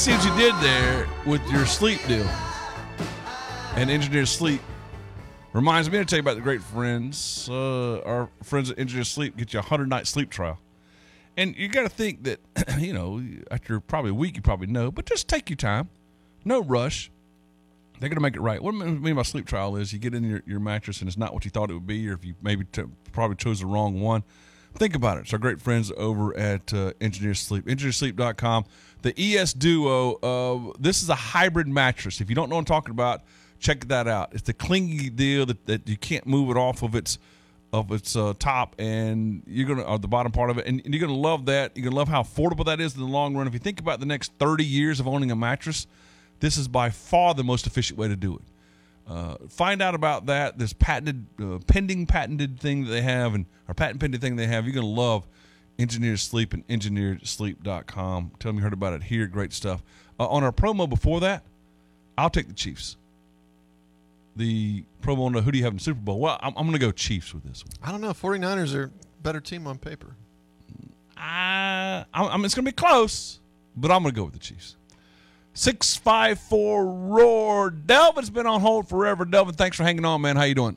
see what you did there with your sleep deal. And Engineer Sleep reminds me to tell you about the great friends. Uh, our friends at Engineer Sleep get you a 100 night sleep trial. And you got to think that, you know, after probably a week, you probably know, but just take your time. No rush. They're going to make it right. What I mean by sleep trial is you get in your, your mattress and it's not what you thought it would be, or if you maybe t- probably chose the wrong one. Think about it. It's our great friends over at uh, Engineer Sleep, engineersleep.com. The ES Duo, uh, this is a hybrid mattress. If you don't know what I'm talking about, check that out. It's the clingy deal that, that you can't move it off of its of its uh, top and you're gonna or the bottom part of it. And, and you're gonna love that. You're gonna love how affordable that is in the long run. If you think about the next 30 years of owning a mattress this is by far the most efficient way to do it. Uh, find out about that this patented uh, pending patented thing that they have and or patent pending thing they have. You're gonna love engineered sleep and engineeredsleep.com tell me you heard about it here great stuff uh, on our promo before that i'll take the chiefs the promo on the who do you have in the Super Bowl? Well, I'm, I'm going to go Chiefs with this one. I don't know. 49ers are a better team on paper. I, I'm, it's going to be close, but I'm going to go with the Chiefs. 654 Roar. Delvin's been on hold forever. Delvin, thanks for hanging on, man. How you doing?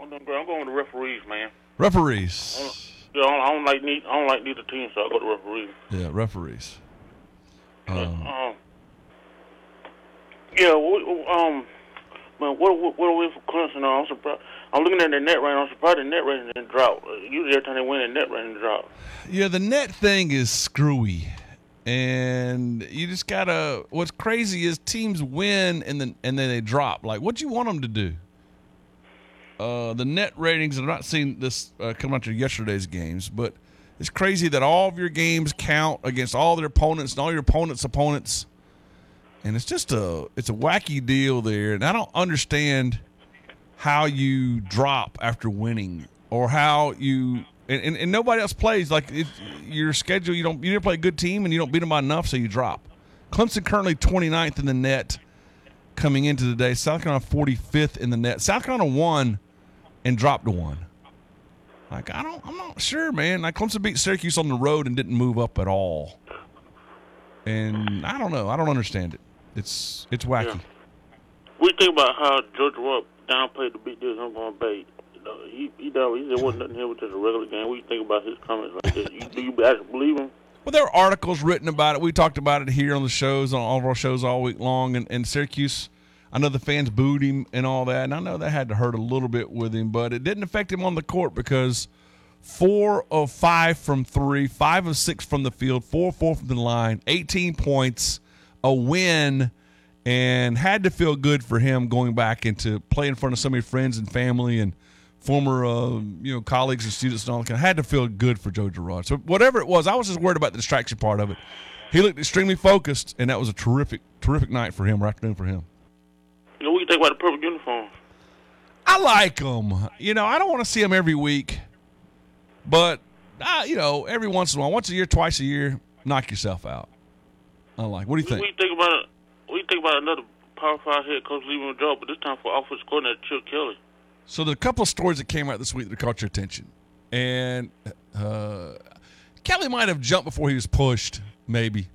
I'm going with the referees, man. Referees. Yeah, I don't like need, I don't like neither team, so I go to referees. Yeah, referees. Um, Um, yeah, we, um, man, what what, what are we for Clemson? I'm surprised. I'm looking at the net rating. I'm surprised the net rating didn't drop. Uh, Usually, every time they win, the net rating drop. Yeah, the net thing is screwy. And you just gotta. What's crazy is teams win and then and then they drop. Like, what do you want them to do? Uh, the net ratings. I'm not seeing this uh, come out to yesterday's games, but it's crazy that all of your games count against all their opponents and all your opponents' opponents, and it's just a it's a wacky deal there. And I don't understand how you drop after winning or how you and, and, and nobody else plays like it, your schedule you don't you didn't play a good team and you don't beat them by enough so you drop clemson currently 29th in the net coming into the day south carolina 45th in the net south carolina won and dropped one like i don't i'm not sure man like clemson beat syracuse on the road and didn't move up at all and i don't know i don't understand it it's it's wacky Yeah. We think about how Joe Girard downplayed the beat this Oklahoma Bay. He he he said wasn't nothing here with just a regular game. You think about his comments like this? You, do you actually believe him? Well, there are articles written about it. We talked about it here on the shows, on all of our shows all week long. And, and Syracuse, I know the fans booed him and all that. And I know that had to hurt a little bit with him, but it didn't affect him on the court because four of five from three, five of six from the field, four of four from the line, 18 points, a win, and had to feel good for him going back into play in front of so many friends and family and former uh, you know colleagues and students and all that. kind of- Had to feel good for Joe Girard. So whatever it was, I was just worried about the distraction part of it. He looked extremely focused, and that was a terrific, terrific night for him, or afternoon for him. You know, what do you think about the purple uniforms? I like them. You know, I don't want to see them every week, but uh, you know, every once in a while, once a year, twice a year, knock yourself out. I like. What do you think? What do think? you think about what do you think about another Power Five head coach leaving the job, but this time for offensive coordinator Chip Kelly? So there's a couple of stories that came out this week that caught your attention, and uh, Kelly might have jumped before he was pushed, maybe,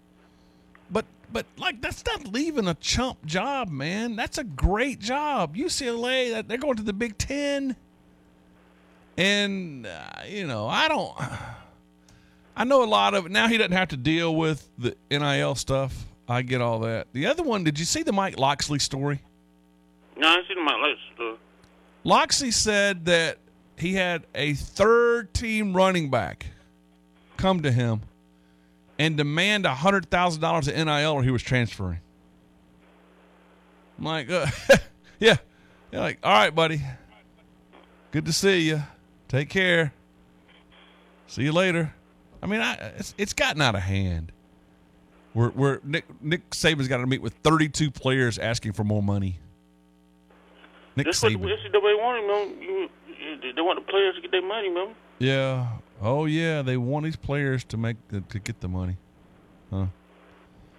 but but like that's not leaving a chump job, man. That's a great job. UCLA, they're going to the Big Ten, and uh, you know I don't. I know a lot of now. He doesn't have to deal with the NIL stuff. I get all that. The other one, did you see the Mike Locksley story? No, I seen Mike lights stuff. Locksley said that he had a third team running back come to him and demand a $100,000 in NIL or he was transferring. I'm like, uh, yeah. They're like, all right, buddy. Good to see you. Take care. See you later. I mean, I, it's, it's gotten out of hand. We're, we're Nick, Nick Saban's got to meet with 32 players asking for more money. Nick That's what the Saban. NCAA wanted, man. You, you, they want the players to get their money, man. Yeah. Oh yeah, they want these players to make the, to get the money, huh?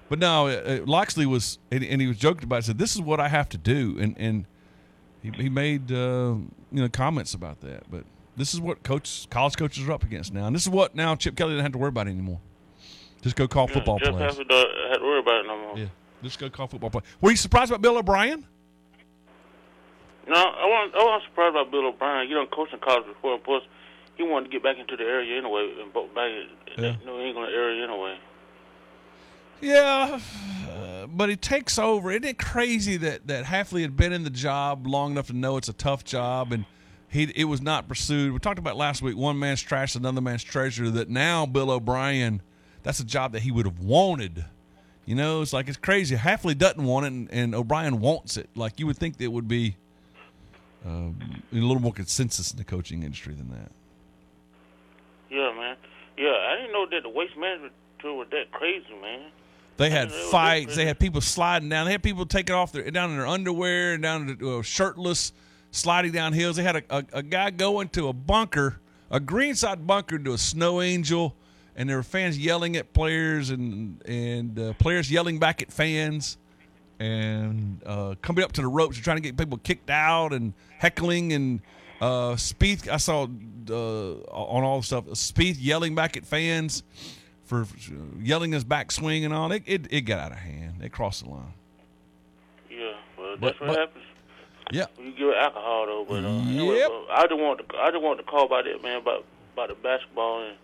But no, uh, uh, Locksley was and, and he was joked about. It, said this is what I have to do, and and he, he made uh, you know comments about that. But this is what coach college coaches are up against now, and this is what now Chip Kelly doesn't have to worry about anymore. Just go call football Jeff players. Hafford don't have to worry about it no more. Yeah, just go call football players. Were you surprised about Bill O'Brien? No, I wasn't, I wasn't surprised about Bill O'Brien. You know, coaching college before, of course, he wanted to get back into the area anyway, and back in Yeah. the New England area anyway. Yeah, uh, but he takes over. Isn't it crazy that that Hafley had been in the job long enough to know it's a tough job, and he it was not pursued. We talked about last week. One man's trash, another man's treasure. That now Bill O'Brien, that's a job that he would have wanted. You know, it's like it's crazy. Hafley doesn't want it, and, and O'Brien wants it. Like you would think there would be um, a little more consensus in the coaching industry than that. Yeah, man. Yeah, I didn't know that the waste management tour was that crazy, man. They had Yeah, it was fights. They had people sliding down. They had people taking off their down in their underwear and down to, uh, shirtless, sliding down hills. They had a, a, a guy go into a bunker, a greenside bunker, into a snow angel, and there were fans yelling at players and and uh, players yelling back at fans, and uh, coming up to the ropes and trying to get people kicked out and heckling and uh, Spieth. I saw uh, on all the stuff. Spieth yelling back at fans for yelling his backswing and all. It, it it got out of hand. It crossed the line. Yeah, well, But- that's what but- happens. Yeah. You give alcohol though, but uh, anyway, Yep. uh, I just want to I just want to call about that man about about the basketball and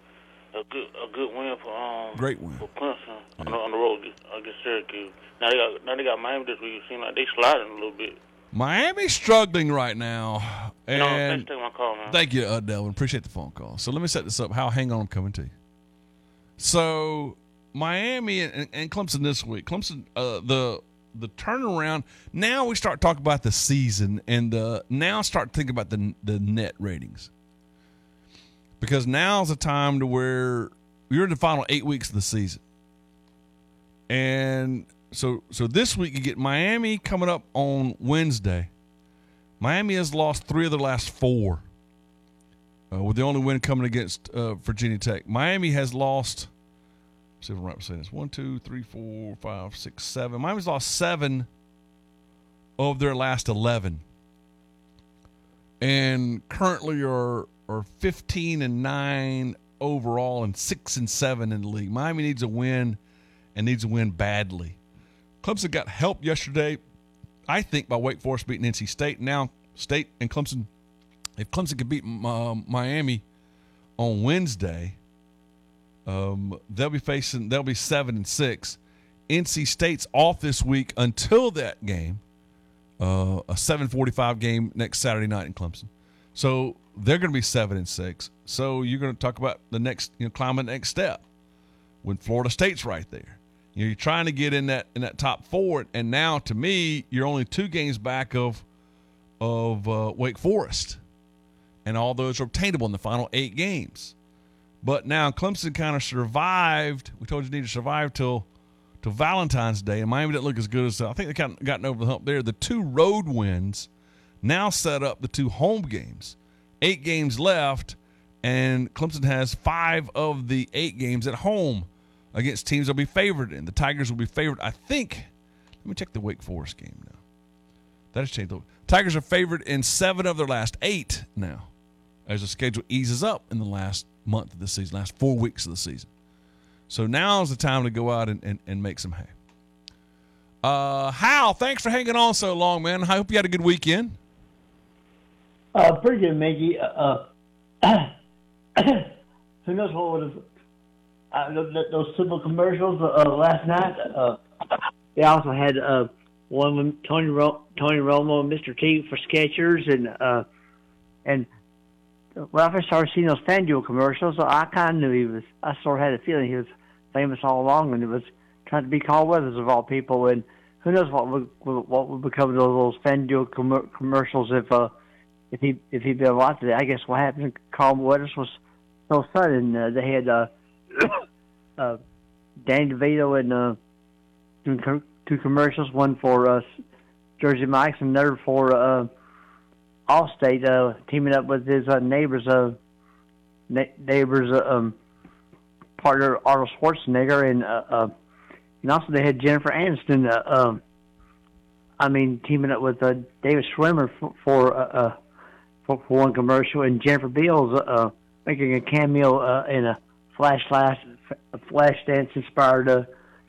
a good a good win for um Great win. for Clemson on, the, on the road against, Syracuse. Now they got now they got Miami this week. It seems like they sliding a little bit. Miami's struggling right now, You know, thanks for taking my call, man. thank you, uh, Delvin. Appreciate the phone call. So let me set this up. How? Hang on, I'm coming to you. So Miami and, and Clemson this week. Clemson, uh, the the turnaround. Now we start talking about the season, and uh, now start thinking about the the net ratings, because now's the time to where you're in the final eight weeks of the season, and so so this week you get Miami coming up on Wednesday. Miami has lost three of the last four, uh, with the only win coming against uh, Virginia Tech. Miami has lost. See if I'm right in saying this. One, two, three, four, five, six, seven. Miami's lost seven of their last eleven, and currently are are 15 and nine overall, and six and seven in the league. Miami needs a win, and needs a win badly. Clemson got help yesterday, I think, by Wake Forest beating NC State. Now, State and Clemson, if Clemson could beat uh, Miami on Wednesday, um, they'll be facing they'll be seven and six. NC State's off this week until that game, uh, a seven forty five game next Saturday night in Clemson. So they're going to be seven and six. So you're going to talk about the next, you know, climbing the next step when Florida State's right there. You know, you're trying to get in that in that top four, and now to me, you're only two games back of of uh, Wake Forest, and all those are obtainable in the final eight games. But now Clemson kind of survived. We told you need to survive till till Valentine's Day, and Miami didn't look as good as I think they kind of gotten over the hump there. The two road wins now set up the two home games. Eight games left, and Clemson has five of the eight games at home against teams they'll be favored in. The Tigers will be favored, I think. Let me check the Wake Forest game now. That has changed. Tigers are favored in seven of their last eight now, as the schedule eases up in the last month of the season, last four weeks of the season. So now is the time to go out and, and, and make some hay. Uh, Hal, thanks for hanging on so long, man. I hope you had a good weekend. Uh, pretty good, Mickey. Uh, who knows what would have uh, those, simple commercials uh, last night? Uh, they also had uh, one with Tony Ro- Tony Romo and Mr. T for Skechers, and uh, and when I first started seeing those FanDuel commercials, I kind of knew he was. I sort of had a feeling he was famous all along, and it was trying to be Carl Weathers of all people. And who knows what would what would become of those, those FanDuel com- commercials if uh, if he if he'd been alive today. I guess what happened to Carl Weathers was so sudden. Uh, they had uh, uh, Danny DeVito and uh, doing com- two commercials, one for uh, Jersey Mike's and another for uh, Allstate, uh, teaming up with his uh, neighbors, uh, na- neighbors uh, um, partner Arnold Schwarzenegger, and uh, uh, and also they had Jennifer Aniston. Uh, um, I mean, teaming up with uh, David Schwimmer for for, uh, uh, for for one commercial, and Jennifer Beals uh, making a cameo uh, in a flash flash a flash dance inspired uh,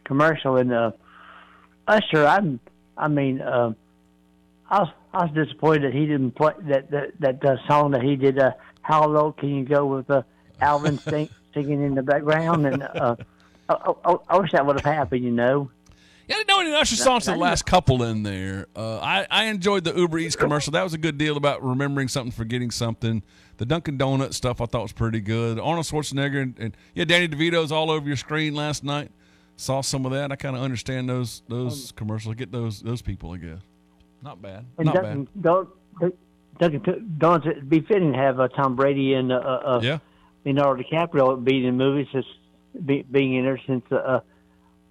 commercial. And uh, Usher, I'm, I mean, uh, I was I was disappointed that he didn't play that that that uh, song that he did. Uh, How low can you go with uh, Alvin sing, singing in the background? And uh, I, I, I wish that would have happened. You know. Yeah, I didn't know any Usher songs to the last couple in there. Uh, I, I enjoyed the Uber Eats commercial. That was a good deal about remembering something, forgetting something. The Dunkin' Donut stuff I thought was pretty good. Arnold Schwarzenegger and, and yeah, Danny DeVito's all over your screen last night. Saw some of that. I kind of understand those those commercials. Get those those people, I guess. Not bad. And Not Dunkin' bad. Don, Dunkin' Donuts, it'd be fitting to have uh, Tom Brady and uh, uh, Yeah. Leonardo DiCaprio being in movies, just be, being in there since uh, uh,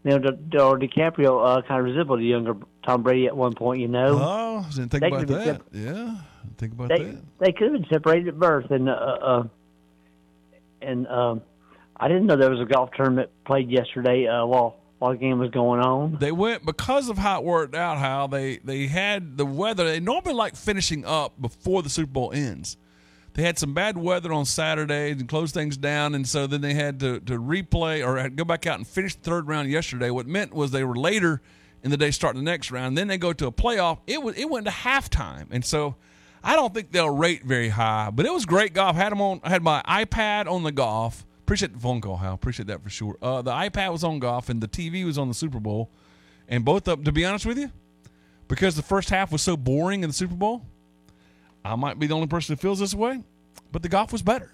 Leonardo DiCaprio uh, kind of resembled a younger Tom Brady at one point. You know, Oh, didn't think They about that. Yeah, didn't think about they that. they could have been separated at birth, and uh, uh, and um, I didn't know there was a golf tournament played yesterday uh, while while the game was going on. They went because of how it worked out. How they they had the weather. They normally like finishing up before the Super Bowl ends. They had some bad weather on Saturday and closed things down, and so then they had to, to replay or to go back out and finish the third round yesterday. What meant was they were later in the day starting the next round. Then they go to a playoff. It was it went to halftime, and so I don't think they'll rate very high. But it was great golf. Had them on. I had my iPad on the golf. Appreciate the phone call, Hal. Appreciate that for sure. Uh, the iPad was on golf, and the TV was on the Super Bowl, and both up. To be honest with you, because the first half was so boring in the Super Bowl, I might be the only person who feels this way, but the golf was better.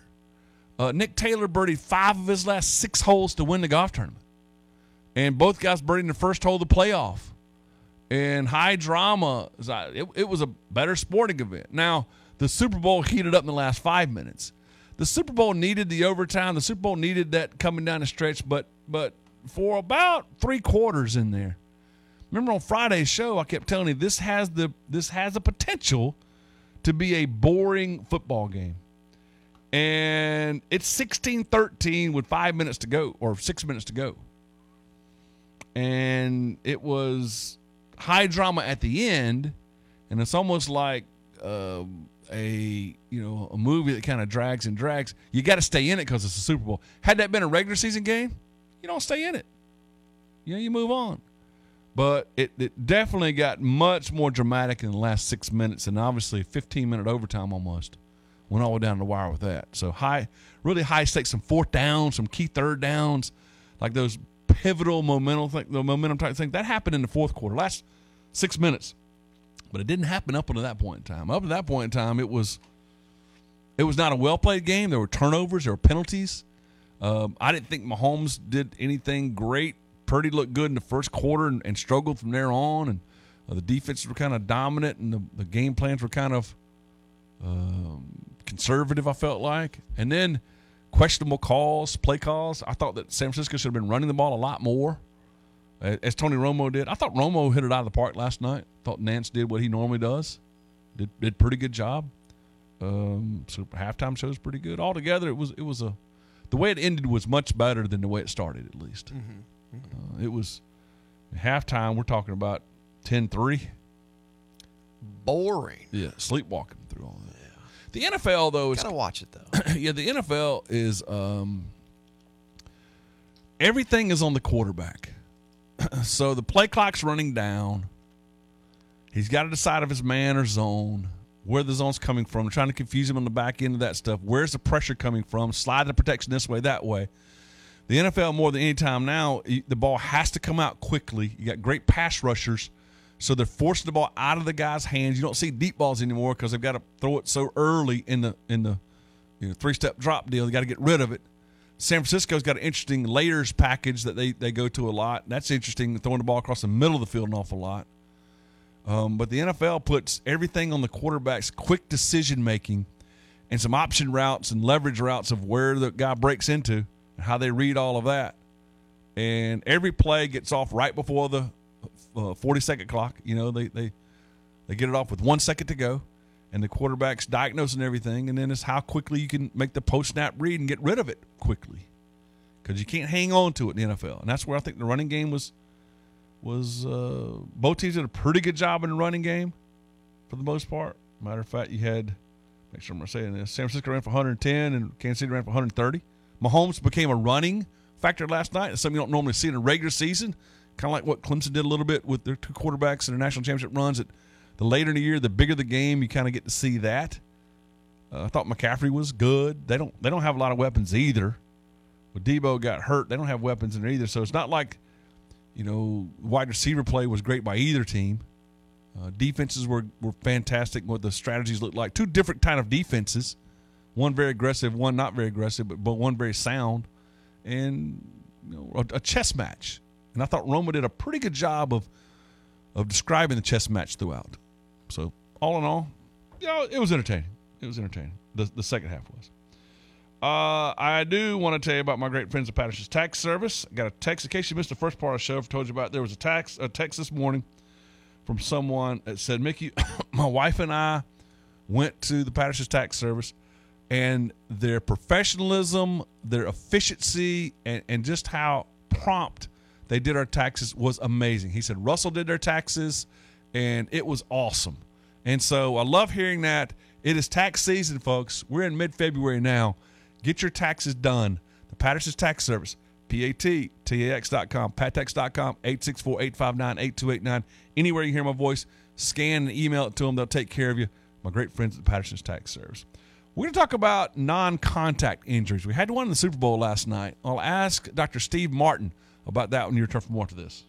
Uh, Nick Taylor birdied five of his last six holes to win the golf tournament, and both guys birdied the first hole of the playoff. And high drama, it, it was a better sporting event. Now the Super Bowl heated up in the last five minutes. The Super Bowl needed the overtime. The Super Bowl needed that coming down the stretch, but but for about three quarters in there. Remember on Friday's show, I kept telling you this has the this has the potential to be a boring football game. And it's 16-13 with five minutes to go, or six minutes to go. And it was high drama at the end, and it's almost like um, a you know a movie that kind of drags and drags. You got to stay in it because it's a Super Bowl. Had that been a regular season game, you don't stay in it. You know, you move on. But it, it definitely got much more dramatic in the last six minutes, and obviously 15 minute overtime almost went all the way down the wire with that. So high, really high stakes, some fourth downs, some key third downs, like those pivotal momentum thing, the momentum type thing. That happened in the fourth quarter, last six minutes, but it didn't happen up until that point in time. Up to that point in time, it was it was not a well played game. There were turnovers, there were penalties. Um, I didn't think Mahomes did anything great. Purdy looked good in the first quarter and, and struggled from there on, and uh, the defenses were kind of dominant, and the, the game plans were kind of um, conservative. I felt like, and then questionable calls, play calls. I thought that San Francisco should have been running the ball a lot more, as Tony Romo did. I thought Romo hit it out of the park last night. Thought Nance did what he normally does, did did pretty good job. Um, so halftime show was pretty good. Altogether, it was it was a the way it ended was much better than the way it started. At least Uh, it was halftime. We're talking about 10-3. Boring. Yeah, sleepwalking through all that. The NFL though is Gotta watch it though. yeah, the NFL is um, everything is on the quarterback. so the play clock's running down. He's got to decide if it's man or zone, where the zone's coming from, trying to confuse him on the back end of that stuff. Where's the pressure coming from? Slide the protection this way, that way. The NFL more than any time now, the ball has to come out quickly. You got great pass rushers, so they're forcing the ball out of the guy's hands. You don't see deep balls anymore because they've got to throw it so early in the in the you know, three step drop deal. They got to get rid of it. San Francisco's got an interesting layers package that they, they go to a lot. That's interesting, throwing the ball across the middle of the field an awful lot. Um, but the NFL puts everything on the quarterback's quick decision making and some option routes and leverage routes of where the guy breaks into how they read all of that. And every play gets off right before the uh, 40 second clock. You know, they, they, they get it off with one second to go and the quarterback's diagnosing everything, and then it's how quickly you can make the post snap read and get rid of it quickly, because you can't hang on to it in the NFL, and that's where I think the running game was was uh, both teams did a pretty good job in the running game for the most part. Matter of fact, you had make sure I'm saying this: San Francisco ran for 110 and Kansas City ran for 130. Mahomes became a running factor last night. It's something you don't normally see in a regular season. Kind of like what Clemson did a little bit with their two quarterbacks in their national championship runs. That the later in the year, the bigger the game, you kind of get to see that. Uh, I thought McCaffrey was good. They don't they don't have a lot of weapons either. When Deebo got hurt, they don't have weapons in there either. So it's not like, you know, wide receiver play was great by either team. Uh, defenses were, were fantastic. What the strategies looked like. Two different kind of defenses. One very aggressive, one not very aggressive, but, but one very sound. And you know, a, a chess match. And I thought Romo did a pretty good job of of describing the chess match throughout. So all in all, you know, it was entertaining. It was entertaining. The, the second half was. Uh, I do want to tell you about my great friends at Patterson's Tax Service. I got a text in case you missed the first part of the show. I've told you about there was a tax a text this morning from someone that said, "Mickey, my wife and I went to the Patterson's Tax Service, and their professionalism, their efficiency, and, and just how prompt they did our taxes was amazing." He said Russell did their taxes, and it was awesome. And so I love hearing that. It is tax season, folks. We're in mid February now. Get your taxes done. The Patterson's Tax Service, P-A-T-T-A-X.com, pattax.com, 864-859-8289. Anywhere you hear my voice, scan and email it to them. They'll take care of you. My great friends at the Patterson's Tax Service. We're going to talk about non-contact injuries. We had one in the Super Bowl last night. I'll ask Dr. Steve Martin about that when you return from more to this.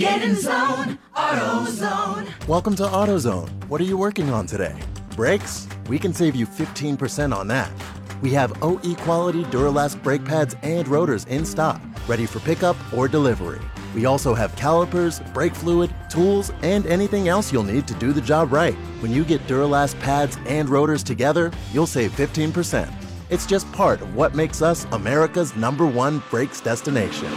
Get in zone, AutoZone. Welcome to AutoZone. What are you working on today? Brakes? We can save you 15% on that. We have OE quality Duralast brake pads and rotors in stock, ready for pickup or delivery. We also have calipers, brake fluid, tools, and anything else you'll need to do the job right. When you get Duralast pads and rotors together, you'll save 15%. It's just part of what makes us America's number one brakes destination.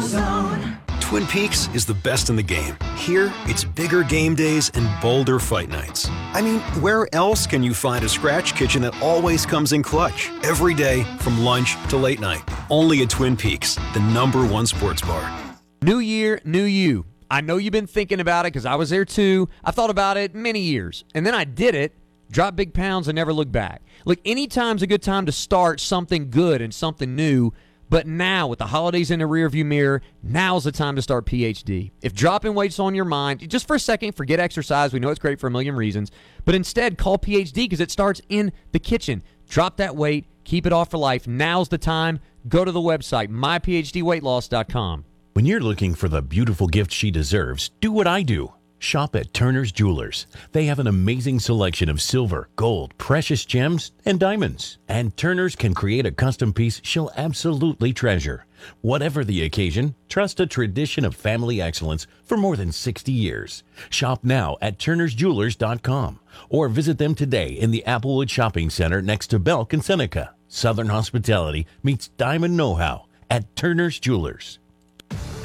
Zone. Twin Peaks is the best in the game. Here, it's bigger game days and bolder fight nights. I mean, where else can you find a scratch kitchen that always comes in clutch? Every day, from lunch to late night. Only at Twin Peaks, the number one sports bar. New year, new you. I know you've been thinking about it because I was there too. I thought about it many years. And then I did it, drop big pounds, and never look back. Look, anytime's a good time to start something good and something new. But now, with the holidays in the rearview mirror, now's the time to start PhD. If dropping weight's on your mind, just for a second, forget exercise. We know it's great for a million reasons. But instead, call PhD because it starts in the kitchen. Drop that weight, keep it off for life. Now's the time. Go to the website, myphdweightloss.com. When you're looking for the beautiful gift she deserves, do what I do. Shop at Turner's Jewelers. They have an amazing selection of silver, gold, precious gems, and diamonds. And Turner's can create a custom piece she'll absolutely treasure. Whatever the occasion, trust a tradition of family excellence for more than 60 years. Shop now at turnersjewelers.com or visit them today in the Applewood Shopping Center next to Belk and Seneca. Southern hospitality meets diamond know-how at Turner's Jewelers.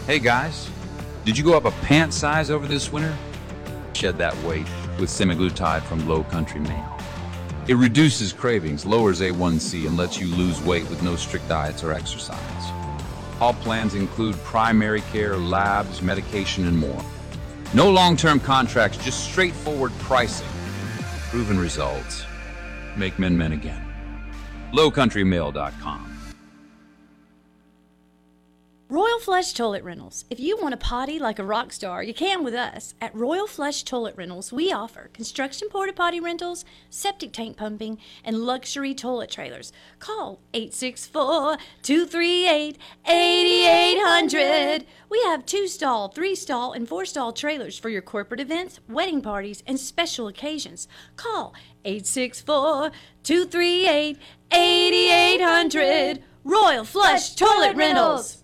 Hey guys, did you go up a pant size over this winter? Shed that weight with semaglutide from Low Country Male. It reduces cravings, lowers A1C, and lets you lose weight with no strict diets or exercise. All plans include primary care, labs, medication, and more. No long term contracts, just straightforward pricing. Proven results. Make men men again. LowCountryMale.com. Royal Flush Toilet Rentals. If you want to potty like a rock star, you can with us. At Royal Flush Toilet Rentals, we offer construction porta potty rentals, septic tank pumping, and luxury toilet trailers. Call 864 238 8800. We have two stall, three stall, and four stall trailers for your corporate events, wedding parties, and special occasions. Call 864 238 8800. Royal Flush Toilet Rentals.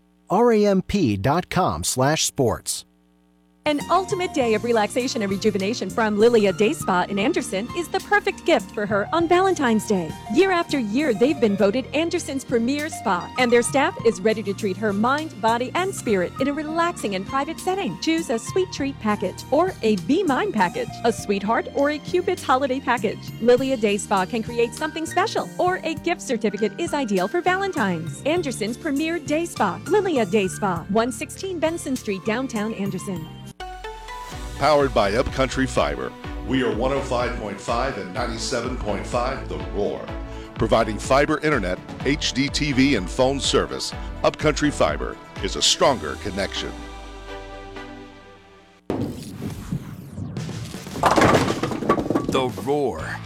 Ramp.com slash sports. An ultimate day of relaxation and rejuvenation from Lilia Day Spa in Anderson is the perfect gift for her on Valentine's Day. Year after year, they've been voted Anderson's premier spa, and their staff is ready to treat her mind, body, and spirit in a relaxing and private setting. Choose a sweet treat package or a Be Mine package, a sweetheart or a Cupid's holiday package. Lilia Day Spa can create something special, or a gift certificate is ideal for Valentine's. Anderson's premier day spa, Lilia Day Spa, 116 Benson Street, downtown Anderson. Powered by Upcountry Fiber. We are 105.5 and 97.5 The Roar. Providing fiber internet, HD TV, and phone service, Upcountry Fiber is a stronger connection. The Roar,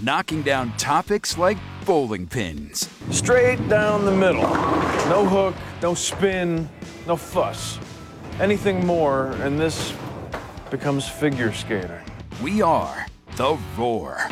knocking down topics like bowling pins. Straight down the middle. No hook, no spin, no fuss. Anything more, and this becomes figure skating. We are The Roar.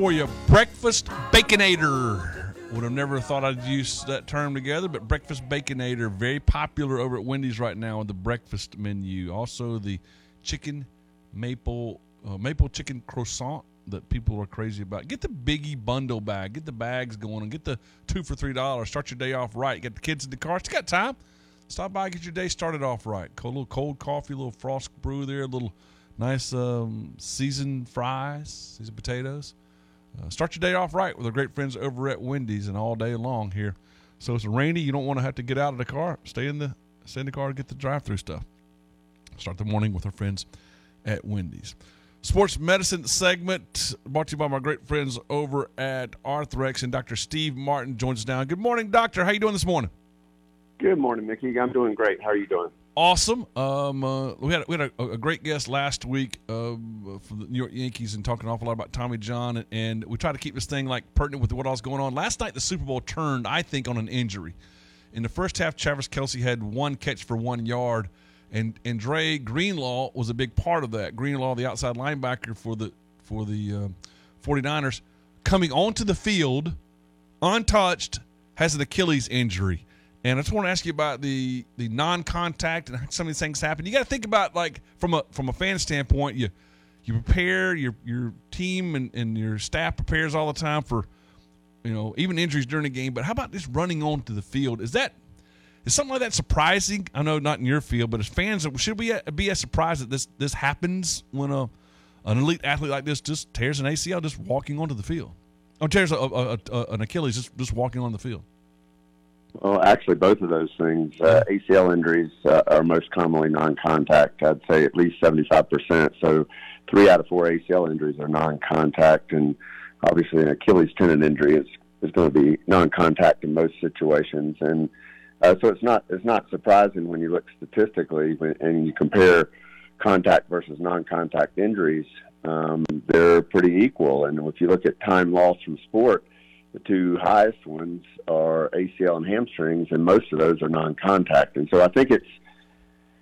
For you breakfast baconator. Would have never thought I'd use that term together, but breakfast baconator, very popular over at Wendy's right now on the breakfast menu. Also, the chicken maple uh, maple chicken croissant that people are crazy about. Get the biggie bundle bag. Get the bags going and get the two for three dollars. Start your day off right. Get the kids in the car. You got time. Stop by, get your day started off right. A little cold coffee, a little frost brew there, a little nice um, seasoned fries, seasoned potatoes. Uh, start your day off right with our great friends over at Wendy's and all day long here. So it's rainy. You don't want to have to get out of the car. Stay in the stay in the car and get the drive-through stuff. Start the morning with our friends at Wendy's. Sports medicine segment brought to you by my great friends over at Arthrex and Dr. Steve Martin joins us now. Good morning, doctor. How you doing this morning? Good morning, Mickey. I'm doing great. How are you doing? Awesome. Um, uh, we had we had a, a great guest last week uh, from the New York Yankees and talking an awful lot about Tommy John, and, and we try to keep this thing like pertinent with what else going on. Last night, the Super Bowl turned, I think, on an injury. In the first half, Travis Kelce had one catch for one yard, and and Dre Greenlaw was a big part of that. Greenlaw, the outside linebacker for the for the uh, 49ers, coming onto the field untouched, has an Achilles injury. And I just want to ask you about the the non-contact and how some of these things happen. You got to think about like from a from a fan standpoint. You you prepare your your team and, and your staff prepares all the time for you know even injuries during the game. But how about just running onto the field? Is that is something like that surprising? I know not in your field, but as fans, should we uh, be as surprised that this this happens when a an elite athlete like this just tears an ACL just walking onto the field, or tears a, a, a, an Achilles just just walking on the field? Well, actually, both of those things. Uh, ACL injuries uh, are most commonly non-contact. I'd say at least 75%. So, three out of four ACL injuries are non-contact, and obviously, an Achilles tendon injury is is going to be non-contact in most situations. And uh, so, it's not it's not surprising when you look statistically when, and you compare contact versus non-contact injuries. Um, they're pretty equal. And if you look at time lost from sport the two highest ones are ACL and hamstrings, and most of those are non-contact. And so I think it's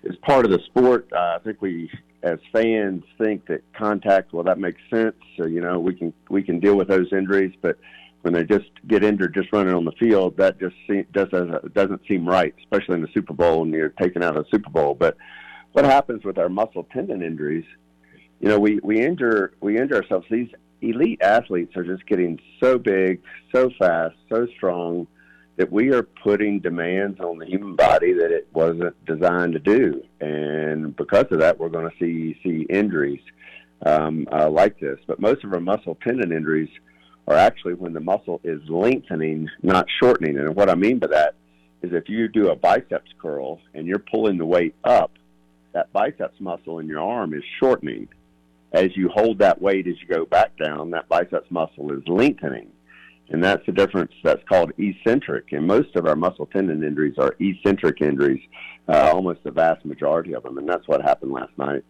it's part of the sport. Uh, I think we, as fans, think that contact. Well, that makes sense. So you know, we can we can deal with those injuries, but when they just get injured just running on the field, that just seem, doesn't doesn't seem right, especially in the Super Bowl when you're taken out the Super Bowl. But what happens with our muscle tendon injuries? You know, we we injure we injure ourselves. These elite athletes are just getting so big, so fast, so strong that we are putting demands on the human body that it wasn't designed to do, and because of that, we're going to see see injuries um, uh, like this. But most of our muscle tendon injuries are actually when the muscle is lengthening, not shortening. And what I mean by that is if you do a biceps curl and you're pulling the weight up, that biceps muscle in your arm is shortening. As you hold that weight as you go back down, that biceps muscle is lengthening. And that's the difference that's called eccentric. And most of our muscle tendon injuries are eccentric injuries, uh, almost the vast majority of them. And that's what happened last night.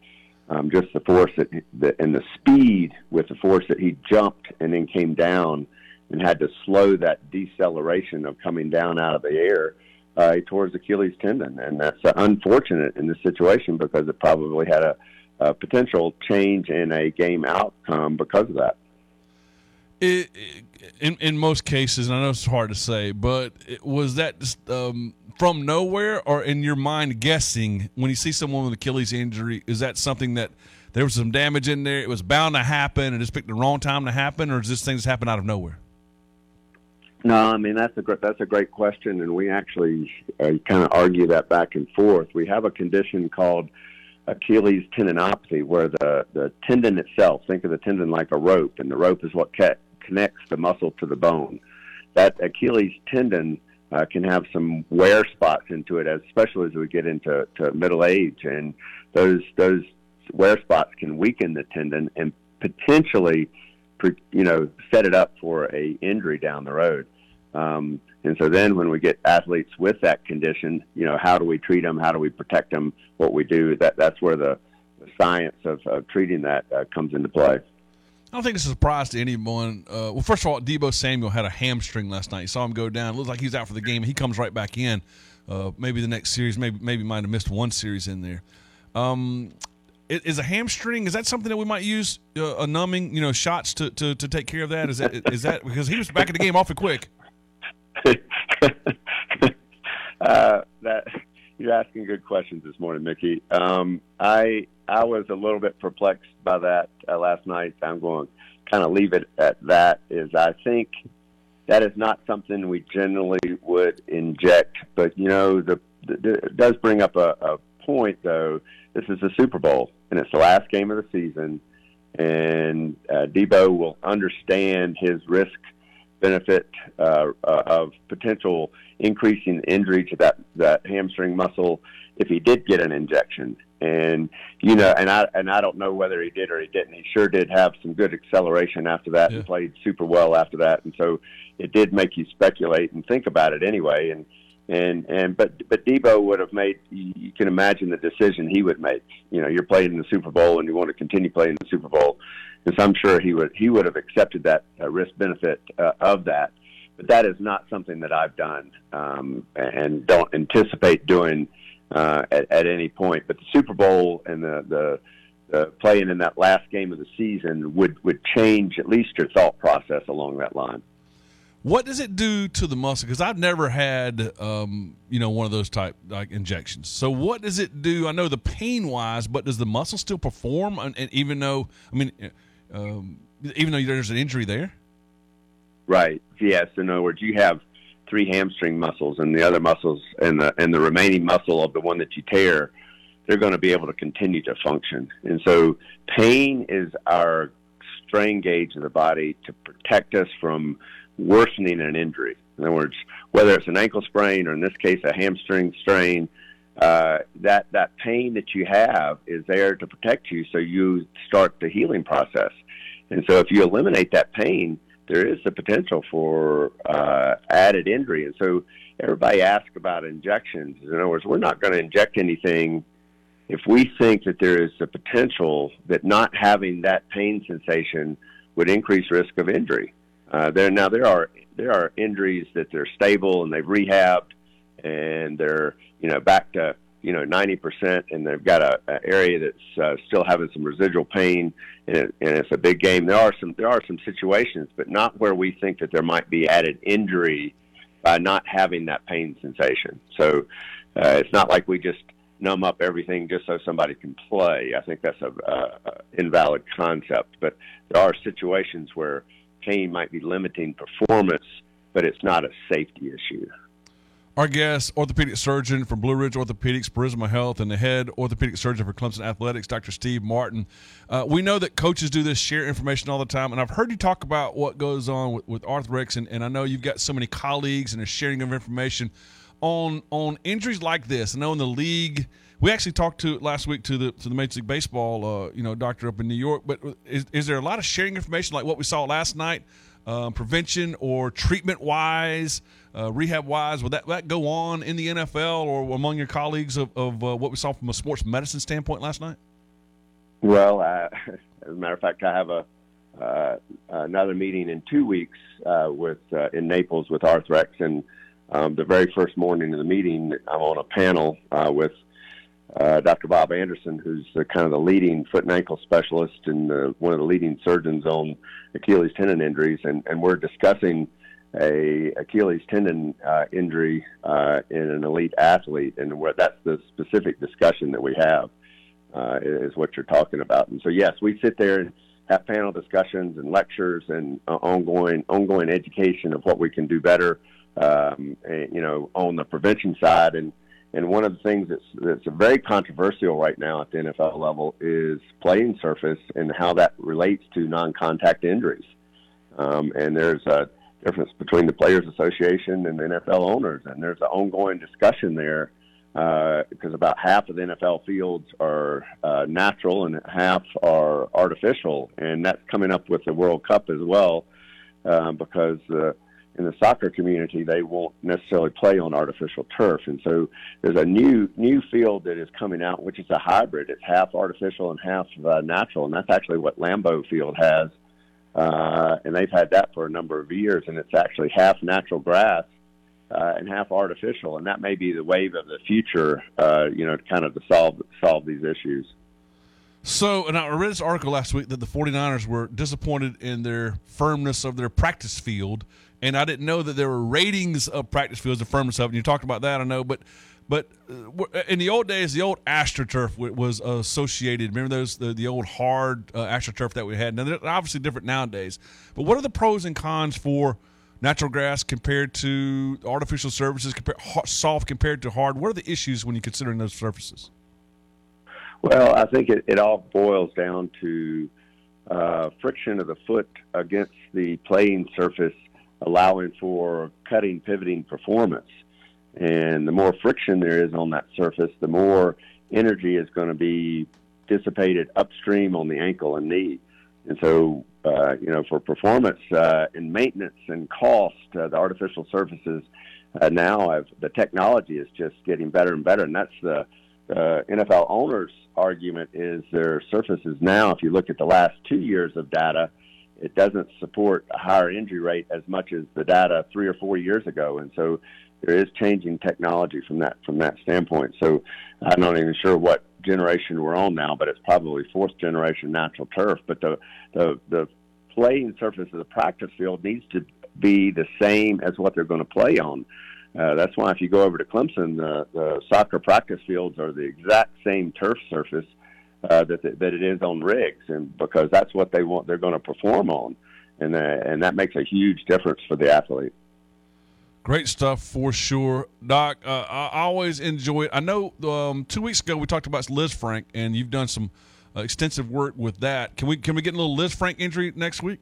Um, just the force that, that, and the speed with the force that he jumped and then came down and had to slow that deceleration of coming down out of the air uh, towards Achilles tendon. And that's uh, unfortunate in this situation because it probably had a, a potential change in a game outcome because of that. It, in in most cases, and I know it's hard to say, but it, was that just um, from nowhere, or in your mind guessing when you see someone with Achilles injury? Is that something that there was some damage in there? It was bound to happen, and just picked the wrong time to happen, or is this thing just happen out of nowhere? No, I mean that's a great that's a great question, and we actually uh, kind of argue that back and forth. We have a condition called Achilles tendinopathy, where the the tendon itself, think of the tendon like a rope, and the rope is what ca- connects the muscle to the bone. That Achilles tendon uh, can have some wear spots into it, as especially as we get into to middle age, and those those wear spots can weaken the tendon and potentially, you know, set it up for a injury down the road. Um, and so then when we get athletes with that condition, you know, how do we treat them? How do we protect them? What we do, that that's where the, the science of, of treating that uh, comes into play. I don't think it's a surprise to anyone. Uh, well, first of all, Deebo Samuel had a hamstring last night. You saw him go down. It looked like he was out for the game. He comes right back in. Uh, maybe the next series, maybe maybe might have missed one series in there. Um, is a hamstring? Is that something that we might use uh, a numbing, you know, shots to, to, to take care of that? Is that is that because he was back in the game awfully quick? Uh, that you're asking good questions this morning, Mickey. Um, I I was a little bit perplexed by that uh, last night. I'm going to kind of leave it at that. Is I think that is not something we generally would inject, but you know, the, the it does bring up a, a point though. This is the Super Bowl, and it's the last game of the season, and uh, Deebo will understand his risk benefit uh, uh, of potential increasing injury to that that hamstring muscle if he did get an injection. And you know, and I and I don't know whether he did or he didn't. He sure did have some good acceleration after that and played super well after that. And so it did make you speculate and think about it anyway. And and and but but Deebo would have made. You can imagine the decision he would make. You know, you're playing in the Super Bowl and you want to continue playing in the Super Bowl. So I'm sure he would he would have accepted that uh, risk benefit uh, of that. But that is not something that I've done um, and don't anticipate doing uh, at, at any point. But the Super Bowl and the, the the playing in that last game of the season would would change at least your thought process along that line. What does it do to the muscle? Because I've never had, um, you know, one of those type like injections. So what does it do? I know the pain wise, but does the muscle still perform? And, and even though, I mean, um, even though there's an injury there. Right. Yes. In other words, you have three hamstring muscles, and the other muscles, and the and the remaining muscle of the one that you tear, they're going to be able to continue to function. And so, pain is our strain gauge of the body to protect us from worsening an injury. In other words, whether it's an ankle sprain or in this case a hamstring strain, uh, that that pain that you have is there to protect you, so you start the healing process. And so, if you eliminate that pain, there is the potential for uh, added injury. And so, everybody asks about injections. In other words, we're not going to inject anything if we think that there is the potential that not having that pain sensation would increase risk of injury. Uh, there now there are there are injuries that they're stable and they've rehabbed and they're you know back to you know 90% and they've got a, a area that's uh, still having some residual pain and, it, and it's a big game. There are some there are some situations, but not where we think that there might be added injury by not having that pain sensation. So uh, it's not like we just numb up everything just so somebody can play. I think that's a, a, invalid concept. But there are situations where pain might be limiting performance, but it's not a safety issue. Our guest, orthopedic surgeon from Blue Ridge Orthopedics, Prisma Health, and the head orthopedic surgeon for Clemson Athletics, Dr. Steve Martin. Uh, we know that coaches do this, share information all the time, and I've heard you talk about what goes on with, with Arthrex, and, and I know you've got so many colleagues and a sharing of information on on injuries like this. I know in the league, we actually talked to last week to the to the Major League Baseball, uh, you know, doctor up in New York. But is, is there a lot of sharing information like what we saw last night, um, prevention or treatment wise, uh, rehab wise? Will that that go on in the NFL or among your colleagues of, of uh, what we saw from a sports medicine standpoint last night? Well, uh, as a matter of fact, I have a uh, another meeting in two weeks uh, with uh, in Naples with Arthrex, and um, the very first morning of the meeting, I'm on a panel with uh, Dr. Bob Anderson, who's kind of the leading foot and ankle specialist and one of the leading surgeons on Achilles tendon injuries, and, and we're discussing a Achilles tendon uh, injury uh, in an elite athlete, and where that's the specific discussion that we have is what you're talking about. And so, yes, we sit there and have panel discussions and lectures and ongoing ongoing education of what we can do better, um, and, you know, on the prevention side. And and one of the things that's that's very controversial right now at the NFL level is playing surface and how that relates to non-contact injuries. Um, and there's a difference between the Players Association and the NFL owners, and there's an ongoing discussion there because about half of the NFL fields are uh, natural and half are artificial, and that's coming up with the World Cup as well, uh, because uh, in the soccer community they won't necessarily play on artificial turf, and so there's a new new field that is coming out, which is a hybrid. It's half artificial and half uh, natural, and that's actually what Lambeau Field has, uh, and they've had that for a number of years, and it's actually half natural grass uh, and half artificial, and that may be the wave of the future. Uh, you know, kind of to solve solve these issues. So, and I read this article last week that the 49ers were disappointed in their firmness of their practice field, and I didn't know that there were ratings of practice fields, it. And you talked about that, I know, but but uh, in the old days, the old AstroTurf was associated. Remember those the, the old hard uh, AstroTurf that we had. Now they're obviously different nowadays. But what are the pros and cons for natural grass compared to artificial surfaces, compared, soft compared to hard? What are the issues when you're considering those surfaces? Well, I think it, it all boils down to uh, friction of the foot against the playing surface, allowing for cutting, pivoting performance. And the more friction there is on that surface, the more energy is going to be dissipated upstream on the ankle and knee. And so, uh, you know, for performance uh, and maintenance and cost, uh, the artificial surfaces uh, now have the technology is just getting better and better. And that's the uh, NFL owners' argument is their surfaces now. If you look at the last two years of data, it doesn't support a higher injury rate as much as the data three or four years ago. And so, there is changing technology from that from that standpoint. So, I'm not even sure what generation we're on now, but it's probably fourth generation natural turf. But the the the playing surface of the practice field needs to be the same as what they're going to play on. Uh, that's why if you go over to Clemson, the, the soccer practice fields are the exact same turf surface uh, that that it is on Riggs, and because that's what they want, they're going to perform on, and uh, and that makes a huge difference for the athlete. Great stuff for sure, Doc. Uh, I always enjoy it. I know um, two weeks ago we talked about Lisfranc, and you've done some uh, extensive work with that. Can we can we get a little Lisfranc injury next week?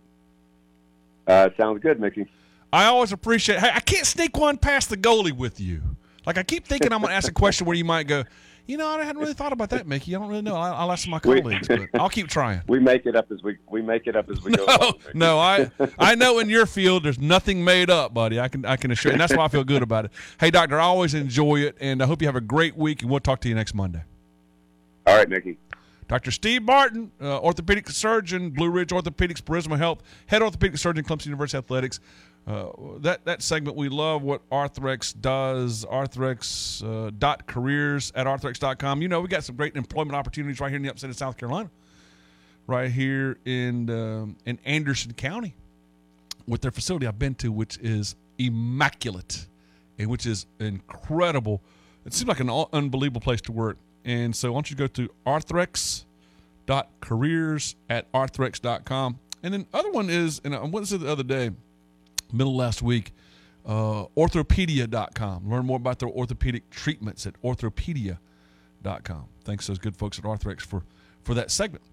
Uh, sounds good, Mickey. I always appreciate. Hey, I can't sneak one past the goalie with you. Like I keep thinking I'm going to ask a question where you might go. You know, I hadn't really thought about that, Mickey. I don't really know. I'll, I'll ask my colleagues, but I'll keep trying. We make it up as we we make it up as we no, go. Along, no, I I know in your field there's nothing made up, buddy. I can I can assure, you, and that's why I feel good about it. Hey, doctor, I always enjoy it, and I hope you have a great week, and we'll talk to you next Monday. All right, Mickey. Dr. Steve Martin, uh, orthopedic surgeon, Blue Ridge Orthopedics, Prisma Health, head orthopedic surgeon, Clemson University Athletics. Uh, that that segment we love what Arthrex does. Arthrex uh, dot careers at arthrex.com. You know we got some great employment opportunities right here in the upstate of South Carolina, right here in um, in Anderson County, with their facility I've been to, which is immaculate, and which is incredible. It seems like an unbelievable place to work. And so, why don't you go to arthrex dot careers at arthrex.com. And then other one is, and I went to the other day middle last week. uh, orthopedia.com. Learn more about their orthopedic treatments at orthopedia.com. Thanks to those good folks at Arthrex for, for that segment.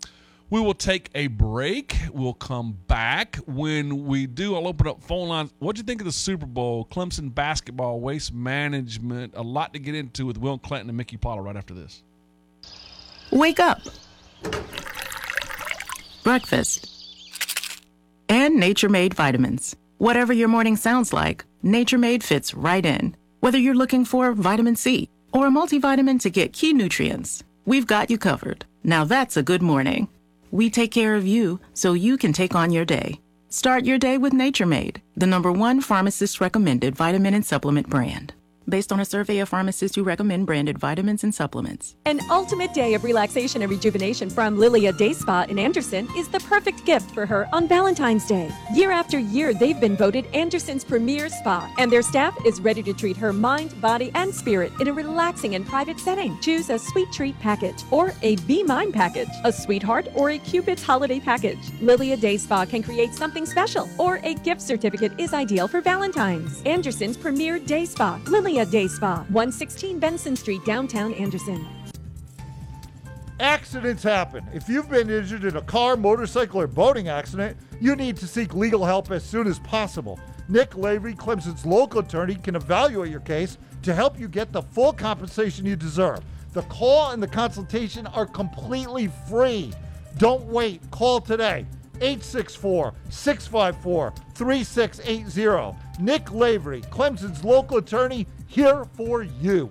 We will take a break. We'll come back. When we do, I'll open up phone lines. What'd you think of the Super Bowl? Clemson basketball, waste management, a lot to get into with Will Clinton and Mickey Plyler right after this. Wake up. Breakfast. And Nature Made vitamins. Whatever your morning sounds like, Nature Made fits right in. Whether you're looking for vitamin C or a multivitamin to get key nutrients, we've got you covered. Now that's a good morning. We take care of you so you can take on your day. Start your day with Nature Made, the number one pharmacist recommended vitamin and supplement brand. Based on a survey of pharmacists who recommend branded vitamins and supplements. An ultimate day of relaxation and rejuvenation from Lilia Day Spa in Anderson is the perfect gift for her on Valentine's Day. Year after year, they've been voted Anderson's premier spa, and their staff is ready to treat her mind, body, and spirit in a relaxing and private setting. Choose a sweet treat package or a Be Mine package, a sweetheart or a Cupid's holiday package. Lilia Day Spa can create something special, or a gift certificate is ideal for Valentine's. Anderson's premier day spa, Lilia Day Spa, 116 Benson Street, downtown Anderson. Accidents happen. If you've been injured in a car, motorcycle, or boating accident, you need to seek legal help as soon as possible. Nick Lavery, Clemson's local attorney, can evaluate your case to help you get the full compensation you deserve. The call and the consultation are completely free. Don't wait. Call today. 864 654 3680. Nick Lavery, Clemson's local attorney, here for you.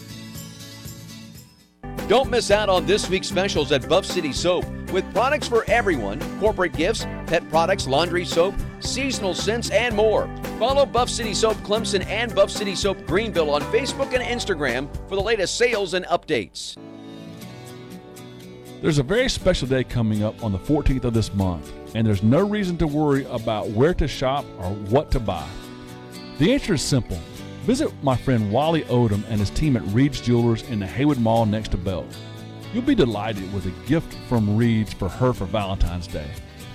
Don't miss out on this week's specials at Buff City Soap with products for everyone, corporate gifts, pet products, laundry soap, seasonal scents, and more. Follow Buff City Soap Clemson and Buff City Soap Greenville on Facebook and Instagram for the latest sales and updates. There's a very special day coming up on the 14th of this month, and there's no reason to worry about where to shop or what to buy. The answer is simple. Visit my friend Wally Odom and his team at Reed's Jewelers in the Haywood Mall next to Belk. You'll be delighted with a gift from Reed's for her for Valentine's Day.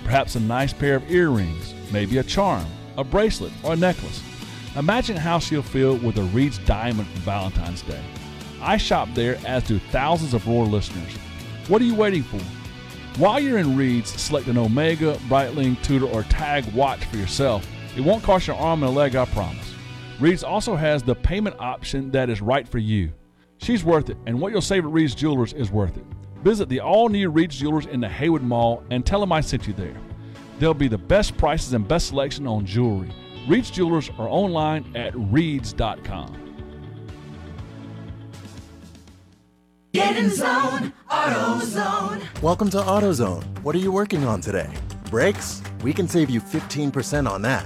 Perhaps a nice pair of earrings, maybe a charm, a bracelet, or a necklace. Imagine how she'll feel with a Reed's diamond for Valentine's Day. I shop there as do thousands of Roar listeners. What are you waiting for? While you're in Reed's, select an Omega, Breitling, Tudor, or Tag watch for yourself. It won't cost your arm and a leg, I promise. Reed's also has the payment option that is right for you. She's worth it, and what you'll save at Reed's Jewelers is worth it. Visit the all new Reed's Jewelers in the Haywood Mall and tell them I sent you there. There'll be the best prices and best selection on jewelry. Reed's Jewelers are online at reeds.com. Get in zone, AutoZone. Welcome to AutoZone. What are you working on today? Brakes? We can save you 15% on that.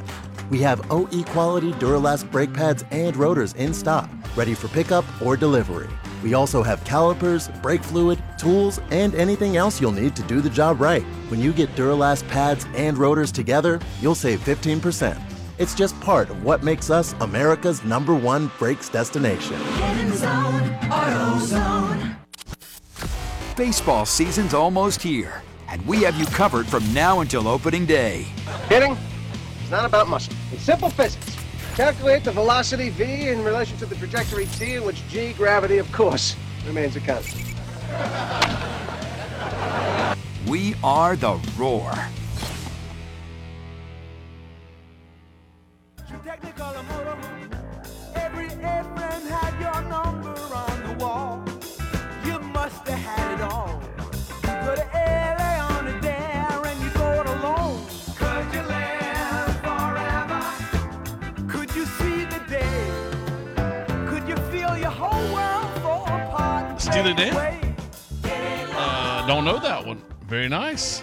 We have OE quality Duralast brake pads and rotors in stock, ready for pickup or delivery. We also have calipers, brake fluid, tools, and anything else you'll need to do the job right. When you get Duralast pads and rotors together, you'll save 15%. It's just part of what makes us America's number one brakes destination. Get in zone, AutoZone. Baseball season's almost here, and we have you covered from now until opening day. Hitting? Not about muscle. It's simple physics. Calculate the velocity v in relation to the trajectory t, in which g, gravity, of course, remains a constant. We are the Roar. In? Uh, don't know that one. Very nice.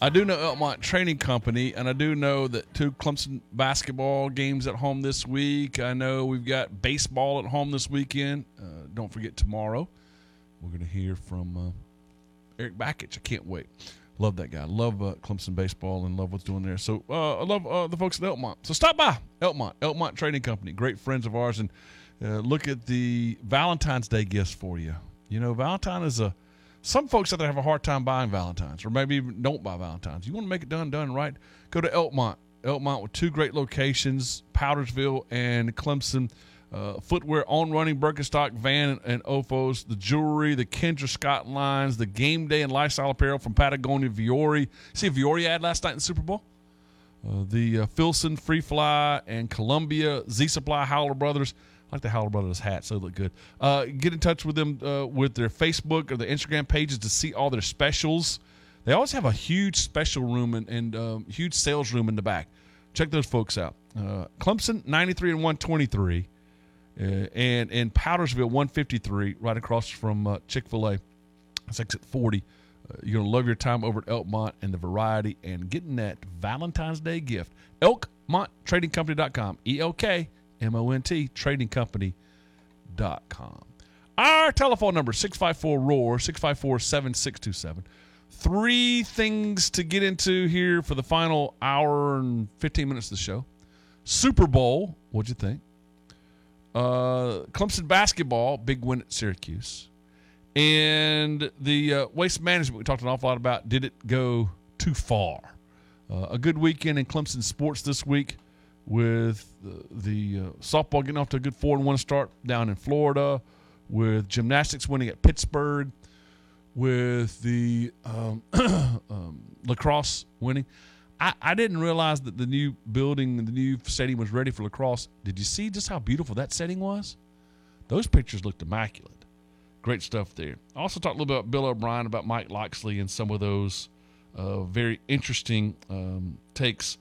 I do know Elkmont Trading Company, and I do know that two Clemson basketball games at home this week. I know we've got baseball at home this weekend. Uh, don't forget tomorrow. We're going to hear from uh, Erik Bakich. I can't wait. Love that guy. Love uh, Clemson baseball and love what's doing there. So uh, I love uh, the folks at Elkmont. So stop by Elkmont, Elkmont Trading Company. Great friends of ours, and uh, look at the Valentine's Day gifts for you. You know, Valentine is a some folks out there have a hard time buying Valentines, or maybe even don't buy Valentines. You want to make it done, done right? Go to Elkmont. Elkmont with two great locations, Powdersville and Clemson. Uh, footwear on running Birkenstock, Van, and Oofos, the jewelry, the Kendra Scott lines, the game day and lifestyle apparel from Patagonia, Vuori. See Vuori ad last night in the Super Bowl? Uh, the uh, Filson, Free Fly, and Columbia, Z Supply, Howler Brothers. Like the Howler Brothers hats; they look good. Uh, get in touch with them uh, with their Facebook or their Instagram pages to see all their specials. They always have a huge special room and, and um, huge sales room in the back. Check those folks out. Uh, Clemson ninety three and one twenty three, uh, and in Powdersville one fifty three, right across from uh, Chick fil A. That's exit forty. Uh, you're gonna love your time over at Elkmont and the variety and getting that Valentine's Day gift. ElkMontTradingCompany.com. E L K M O N T tradingcompany.com. Our telephone number 654 ROAR 654 7627. Three things to get into here for the final hour and 15 minutes of the show. Super Bowl, what'd you think? Uh, Clemson basketball, big win at Syracuse. And the uh, waste management we talked an awful lot about. Did it go too far? Uh, a good weekend in Clemson sports this week with the, the uh, softball getting off to a good four and one start down in Florida, with gymnastics winning at Pittsburgh, with the um, um, lacrosse winning. I, I didn't realize that the new building, the new stadium was ready for lacrosse. Did you see just how beautiful that setting was? Those pictures looked immaculate. Great stuff there. I also talked a little bit about Bill O'Brien, about Mike Locksley, and some of those uh, very interesting um, takes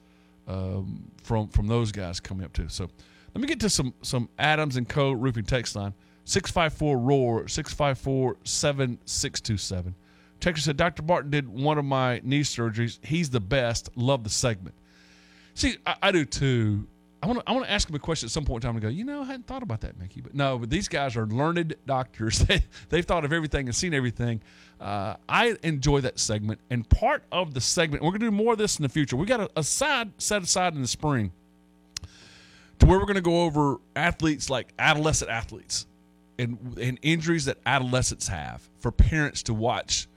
um, from from those guys coming up too. So let me get to some some Adams and Co. roofing text line 654 roar 654 7627. Texas said Dr. Barton did one of my knee surgeries. He's the best. Love the segment. See, I, I do too. I want to I want to ask him a question at some point in time and go, you know, I hadn't thought about that, Mickey. But no, but these guys are learned doctors. They, they've thought of everything and seen everything. Uh, I enjoy that segment. And part of the segment, we're going to do more of this in the future. We got a, a side set aside in the spring to where we're going to go over athletes like adolescent athletes and, and injuries that adolescents have for parents to watch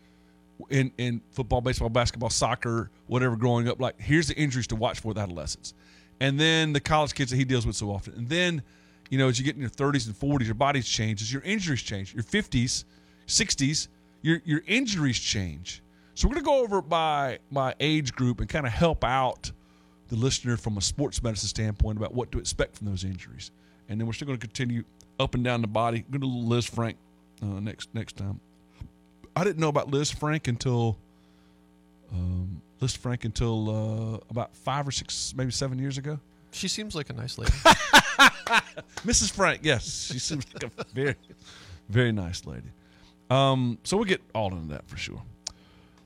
in, in football, baseball, basketball, soccer, whatever growing up. Like, here's the injuries to watch for with adolescents and then the college kids that he deals with so often. And then, you know, as you get in your 30s and 40s, your bodies changes, your injuries change. Your 50s, 60s, your your injuries change. So we're going to go over by my age group and kind of help out the listener from a sports medicine standpoint about what to expect from those injuries. And then we're still going to continue up and down the body. Going to Lisfranc uh, next next time. I didn't know about Lisfranc until um, Lisfranc until uh, about five or six, maybe seven years ago. She seems like a nice lady. Mrs. Frank, yes, she seems like a very, very nice lady. Um, so we'll get all into that for sure.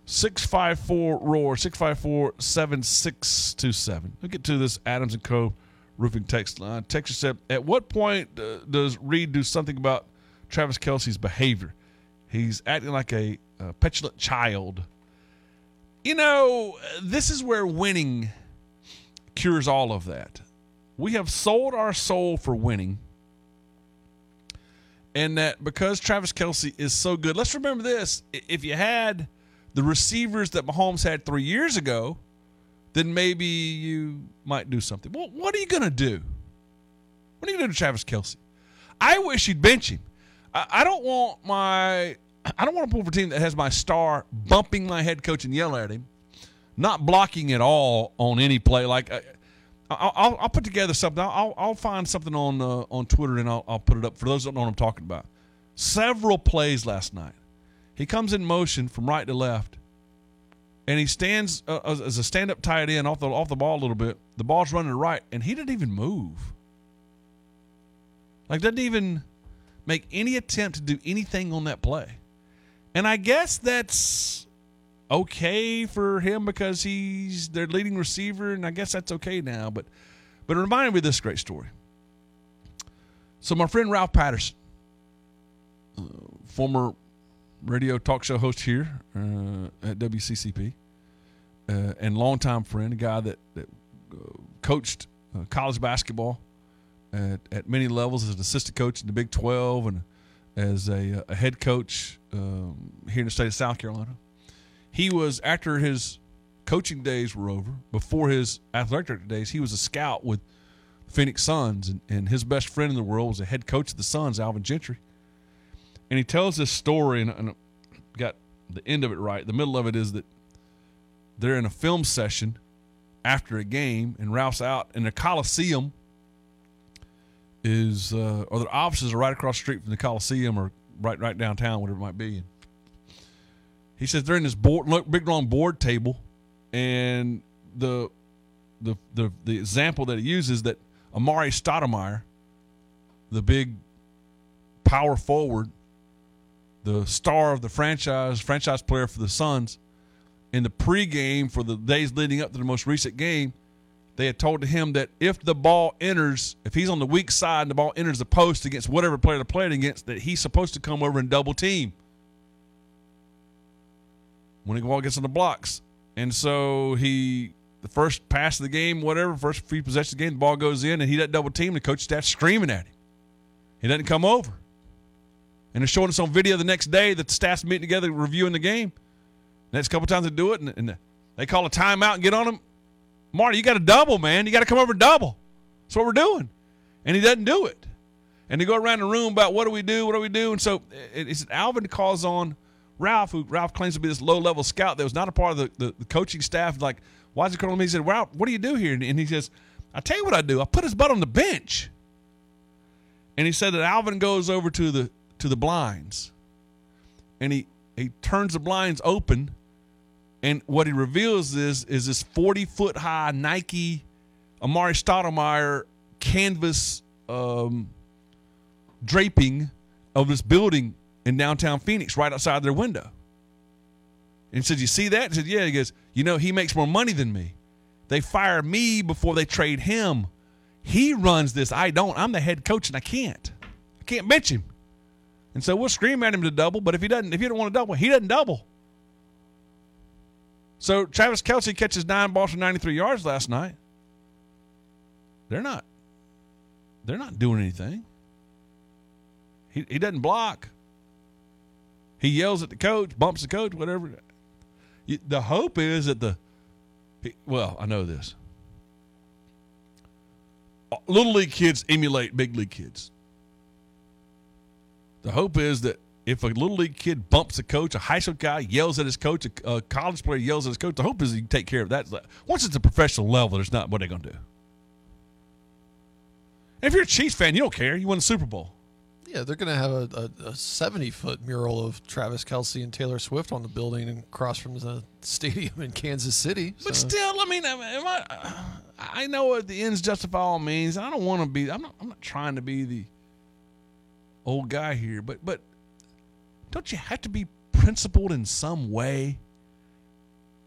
654 roar 654 7627 we'll get to this adams and co roofing text line texas said at what point uh, does reed do something about travis kelce's behavior he's acting like a, a petulant child you know, this is where winning cures all of that. We have sold our soul for winning. And that because Travis Kelce is so good, let's remember this. If you had the receivers that Mahomes had three years ago, then maybe you might do something. Well, what are you going to do? What are you going to do to Travis Kelce? I wish you'd bench him. I don't want my I don't want to pull for a team that has my star bumping my head coach and yelling at him, not blocking at all on any play. Like uh, I'll, I'll, I'll put together something. I'll, I'll find something on uh, on Twitter and I'll, I'll put it up for those that don't know what I'm talking about. Several plays last night. He comes in motion from right to left, and he stands uh, as a stand-up tight end off the off the ball a little bit. The ball's running to right, and he didn't even move. Like doesn't even make any attempt to do anything on that play. And I guess that's okay for him because he's their leading receiver, and I guess that's okay now. But but it reminded me of this great story. So my friend Ralph Patterson, uh, former radio talk show host here uh, at WCCP, uh, and longtime friend, a guy that, that uh, coached uh, college basketball at, at many levels as an assistant coach in the Big 12 and as a, a head coach um, here in the state of South Carolina. He was, after his coaching days were over, before his athletic days, he was a scout with Phoenix Suns, and, and his best friend in the world was the head coach of the Suns, Alvin Gentry. And he tells this story, and, and got the end of it right. The middle of it is that they're in a film session after a game, and Ralph's out in the Coliseum. Is uh, or their offices are right across the street from the Coliseum, or right right downtown, whatever it might be. And he says they're in this board, big long board table, and the the the the example that he uses that Amar'e Stoudemire, the big power forward, the star of the franchise, franchise player for the Suns, in the pregame for the days leading up to the most recent game, they had told him that if the ball enters, if he's on the weak side and the ball enters the post against whatever player they're playing against, that he's supposed to come over and double team when the ball gets on the blocks. And so he, the first pass of the game, whatever, first few possessions of the game, the ball goes in and he doesn't double team. The coach starts screaming at him. He doesn't come over. And they're showing us on video the next day that the staff's meeting together reviewing the game. Next couple times they do it, and, and they call a timeout and get on him. Marty, you got to double, man. You got to come over and double. That's what we're doing. And he doesn't do it. And they go around the room about what do we do, what do we do. And so it's Alvin calls on Ralph, who Ralph claims to be this low level scout that was not a part of the, the, the coaching staff. Like, why is he calling me? He said, Ralph, what do you do here? And, and he says, I tell you what I do. I put his butt on the bench. And he said that Alvin goes over to the to the blinds and he he turns the blinds open and what he reveals is is this 40 foot high Nike Amar'e Stoudemire canvas um, draping of this building in downtown Phoenix right outside their window. And he said, You see that? He said, Yeah. He goes, You know, he makes more money than me. They fire me before they trade him. He runs this. I don't. I'm the head coach and I can't. I can't bench him. And so we'll scream at him to double, but if he doesn't, if he don't want to double, he doesn't double. So Travis Kelce catches nine balls for 93 yards last night. They're not. They're not doing anything. He he doesn't block. He yells at the coach, bumps the coach, whatever. The hope is that the well, I know this. Little league kids emulate big league kids. The hope is that if a little league kid bumps a coach, a high school guy yells at his coach, a, a college player yells at his coach, the hope is he can take care of that. Once it's a professional level, there's not what they're going to do. if you're a Chiefs fan, you don't care. You won the Super Bowl. Yeah, they're going to have a, a, a 70 foot mural of Travis Kelce and Taylor Swift on the building and across from the stadium in Kansas City. But still, I mean, am I, I know what the ends justify all means. I don't want to be. I'm not. I'm not trying to be the old guy here, but but don't you have to be principled in some way?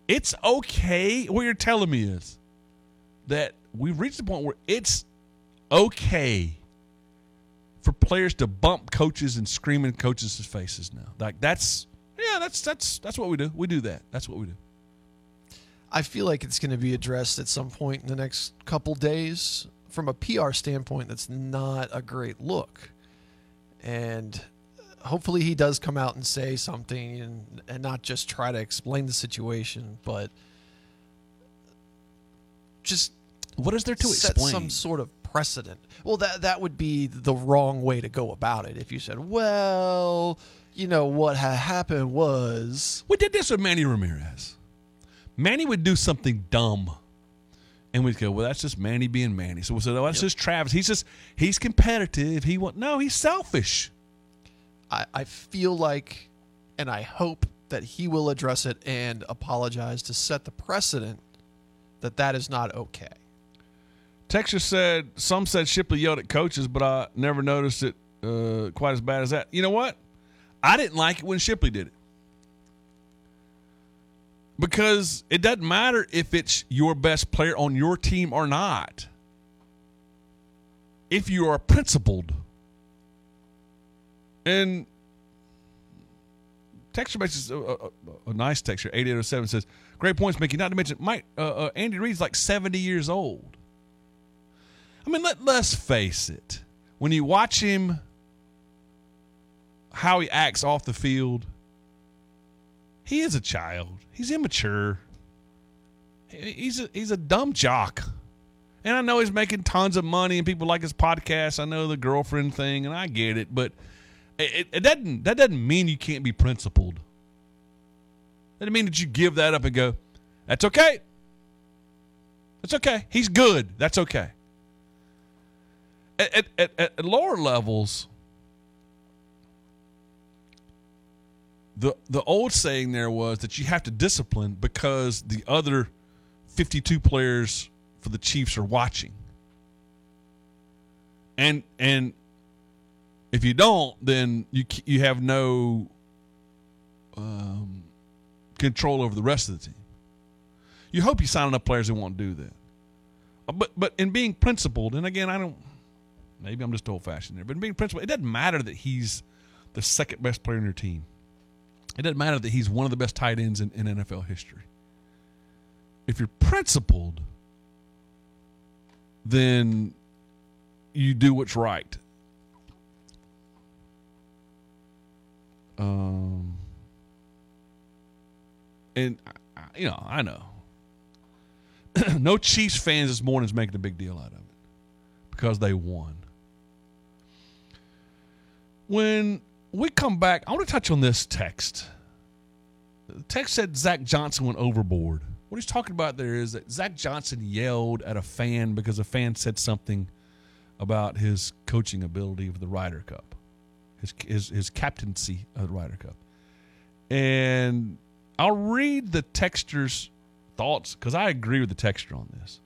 It's okay. What you're telling me is that we've reached the point where it's okay for players to bump coaches and scream in coaches' faces now. Like that's yeah, that's that's that's what we do. We do that. That's what we do. I feel like it's going to be addressed at some point in the next couple days. From a PR standpoint, that's not a great look. And hopefully he does come out and say something and, and not just try to explain the situation, but just what is there to set explain? some sort of precedent. Well, that that would be the wrong way to go about it. If you said, "Well, you know what ha- happened was," We did this with Manny Ramirez. Manny would do something dumb. And we'd go, well, that's just Manny being Manny. So we said, oh, that's just Travis. He's just, he's competitive. He want, no, he's selfish. I, I feel like, and I hope that he will address it and apologize to set the precedent that that is not okay. Texas said, some said Shipley yelled at coaches, but I never noticed it uh, quite as bad as that. You know what? I didn't like it when Shipley did it. because it doesn't matter if it's your best player on your team or not. If you are principled, and texture makes a, a, a nice texture. Eight eight zero seven says, "Great points, Mickey." Not to mention, Mike uh, uh, Andy Reid's like seventy years old. I mean, let let's face it. When you watch him, how he acts off the field, he is a child. He's immature. He's a he's a dumb jock. And I know he's making tons of money, and people like his podcast. I know the girlfriend thing, and I get it, but it, it doesn't that doesn't mean you can't be principled. That doesn't mean that you give that up and go, "That's okay. That's okay. He's good. That's okay." At, at, at, lower levels, the the old saying there was that you have to discipline because the other 52 players for the Chiefs are watching. And and if you don't, then you you have no um, control over the rest of the team. You hope you sign enough players that won't do that. Uh, But but in being principled, and again, I don't. Maybe I'm just old fashioned there, but in being principled, it doesn't matter that he's the second best player in your team. It doesn't matter that he's one of the best tight ends in, in NFL history. If you're principled, then you do what's right. Um, and you know, I know. no Chiefs fans this morning is making a big deal out of it because they won. When we come back, I want to touch on this text. The text said Zach Johnson went overboard. What he's talking about there is that Zach Johnson yelled at a fan because a fan said something about his coaching ability of the Ryder Cup, his his, his captaincy of the Ryder Cup. And I'll read the texter's thoughts because I agree with the texture on this.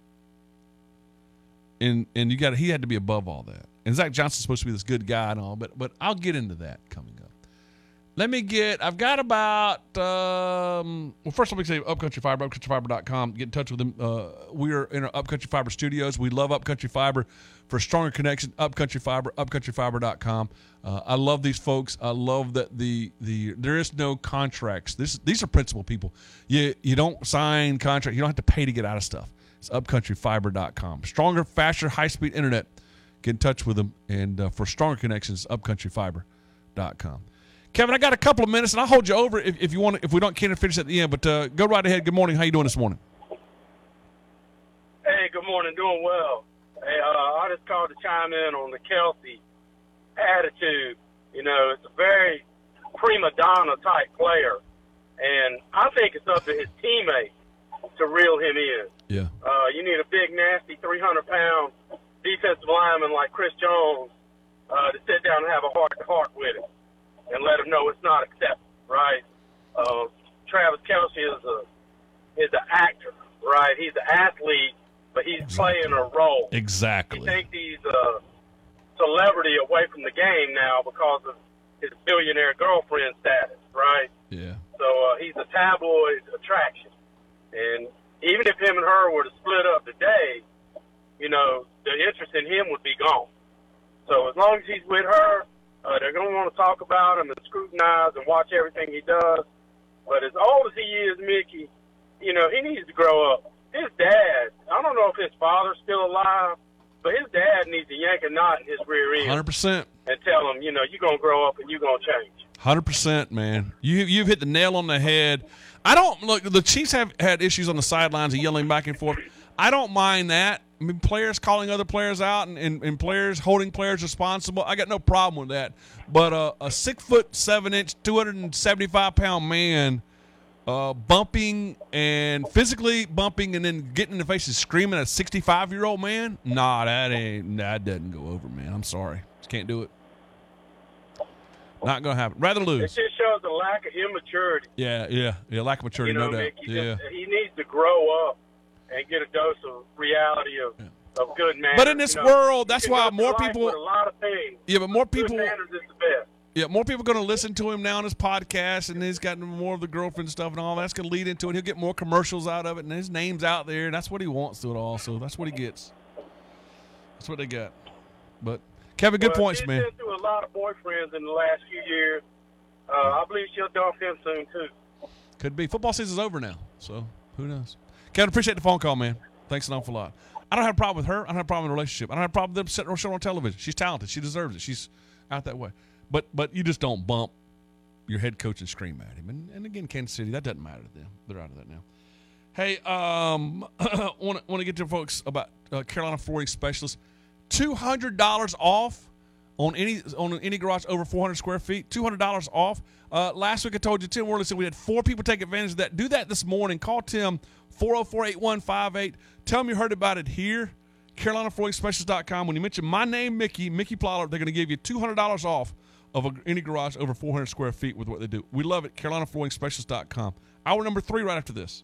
And and you got he had to be above all that. And Zach Johnson's supposed to be this good guy and all, but but I'll get into that coming. Let me get. I've got about. Um, well, first let me say Upcountry Fiber, upcountryfiber.com. Get in touch with them. Uh, we are in our Upcountry Fiber studios. We love Upcountry Fiber for stronger connection. Upcountry Fiber, upcountryfiber.com. Uh, I love these folks. I love that the the there is no contracts. This these are principal people. You you don't sign contract. You don't have to pay to get out of stuff. It's upcountryfiber.com. Stronger, faster, high speed internet. Get in touch with them. And uh, for stronger connections, upcountryfiber.com. Kevin, I got a couple of minutes, and I'll hold you over if, if you want. If we don't can't finish at the end, but uh, go right ahead. Good morning. How you doing this morning? Hey, good morning. Doing well. Hey, uh, I just called to chime in on the Kelce attitude. You know, it's a very prima donna type player, and I think it's up to his teammates to reel him in. Yeah. Uh, you need a big, nasty, 300 pound defensive lineman like Chris Jones uh, to sit down and have a heart to heart with him and let him know it's not acceptable, right? Uh, Travis Kelce is a is an actor, right? He's an athlete, but he's playing a role. Exactly. He takes these uh, celebrity away from the game now because of his billionaire girlfriend status, right? Yeah. So uh, he's a tabloid attraction, and even if him and her were to split up today, you know the interest in him would be gone. So as long as he's with her, uh, they're going to want to talk about him and scrutinize and watch everything he does. But as old as he is, Mickey, you know he needs to grow up. His dad, I don't know if his father's still alive, but his dad needs to yank a knot in his rear end Hundred percent. and tell him, you know, you're going to grow up and you're going to change. Hundred percent, man. You you've hit the nail on the head. I don't look. The Chiefs have had issues on the sidelines of yelling back and forth. I don't mind that. I mean, players calling other players out and, and, and players holding players responsible. I got no problem with that. But uh, a six foot seven inch, two hundred and seventy five pound man, uh, bumping and physically bumping and then getting in the face and screaming at a sixty five year old man. Nah, that ain't that doesn't go over, man. I'm sorry, just can't do it. Not gonna happen. Rather lose. It just shows a lack of immaturity. Yeah, yeah, yeah. Lack of maturity, you know, no doubt. Mickey, Yeah. just- he needs to grow up and get a dose of reality of, of good manners. But in this you know. world, that's why more people- a lot of things. Yeah, but more people. manners is the best. Yeah, more people are going to listen to him now on his podcast, and he's got more of the girlfriend stuff and all that's going to lead into it. He'll get more commercials out of it, and his name's out there, and that's what he wants to it all. So that's what he gets. That's what they got. But Kevin, good well, points, she's man. been through a lot of boyfriends in the last few years. Uh, I believe she'll dump him soon too. Could be. Football season's over now, so who knows? Kevin, appreciate the phone call, man. Thanks an awful lot. I don't have a problem with her. I don't have a problem with the relationship. I don't have a problem with them setting her show on television. She's talented. She deserves it. She's out that way. But but you just don't bump your head coach and scream at him. And, and again, Kansas City, that doesn't matter to them. They're out of that now. Hey, um, want to get to folks about uh, Carolina Flooring Specialists. Two hundred dollars off on any on any garage over four hundred square feet. Two hundred dollars off. Uh, last week I told you Tim Worley said we had four people take advantage of that. Do that this morning. Call Tim 404-8158. Tell him you heard about it here. CarolinaFlooringSpecialist.com. When you mention my name, Mickey, Mickey Plyler, they're going to give you $200 off of a, any garage over 400 square feet with what they do. We love it. CarolinaFlooringSpecialist.com. Hour number three right after this.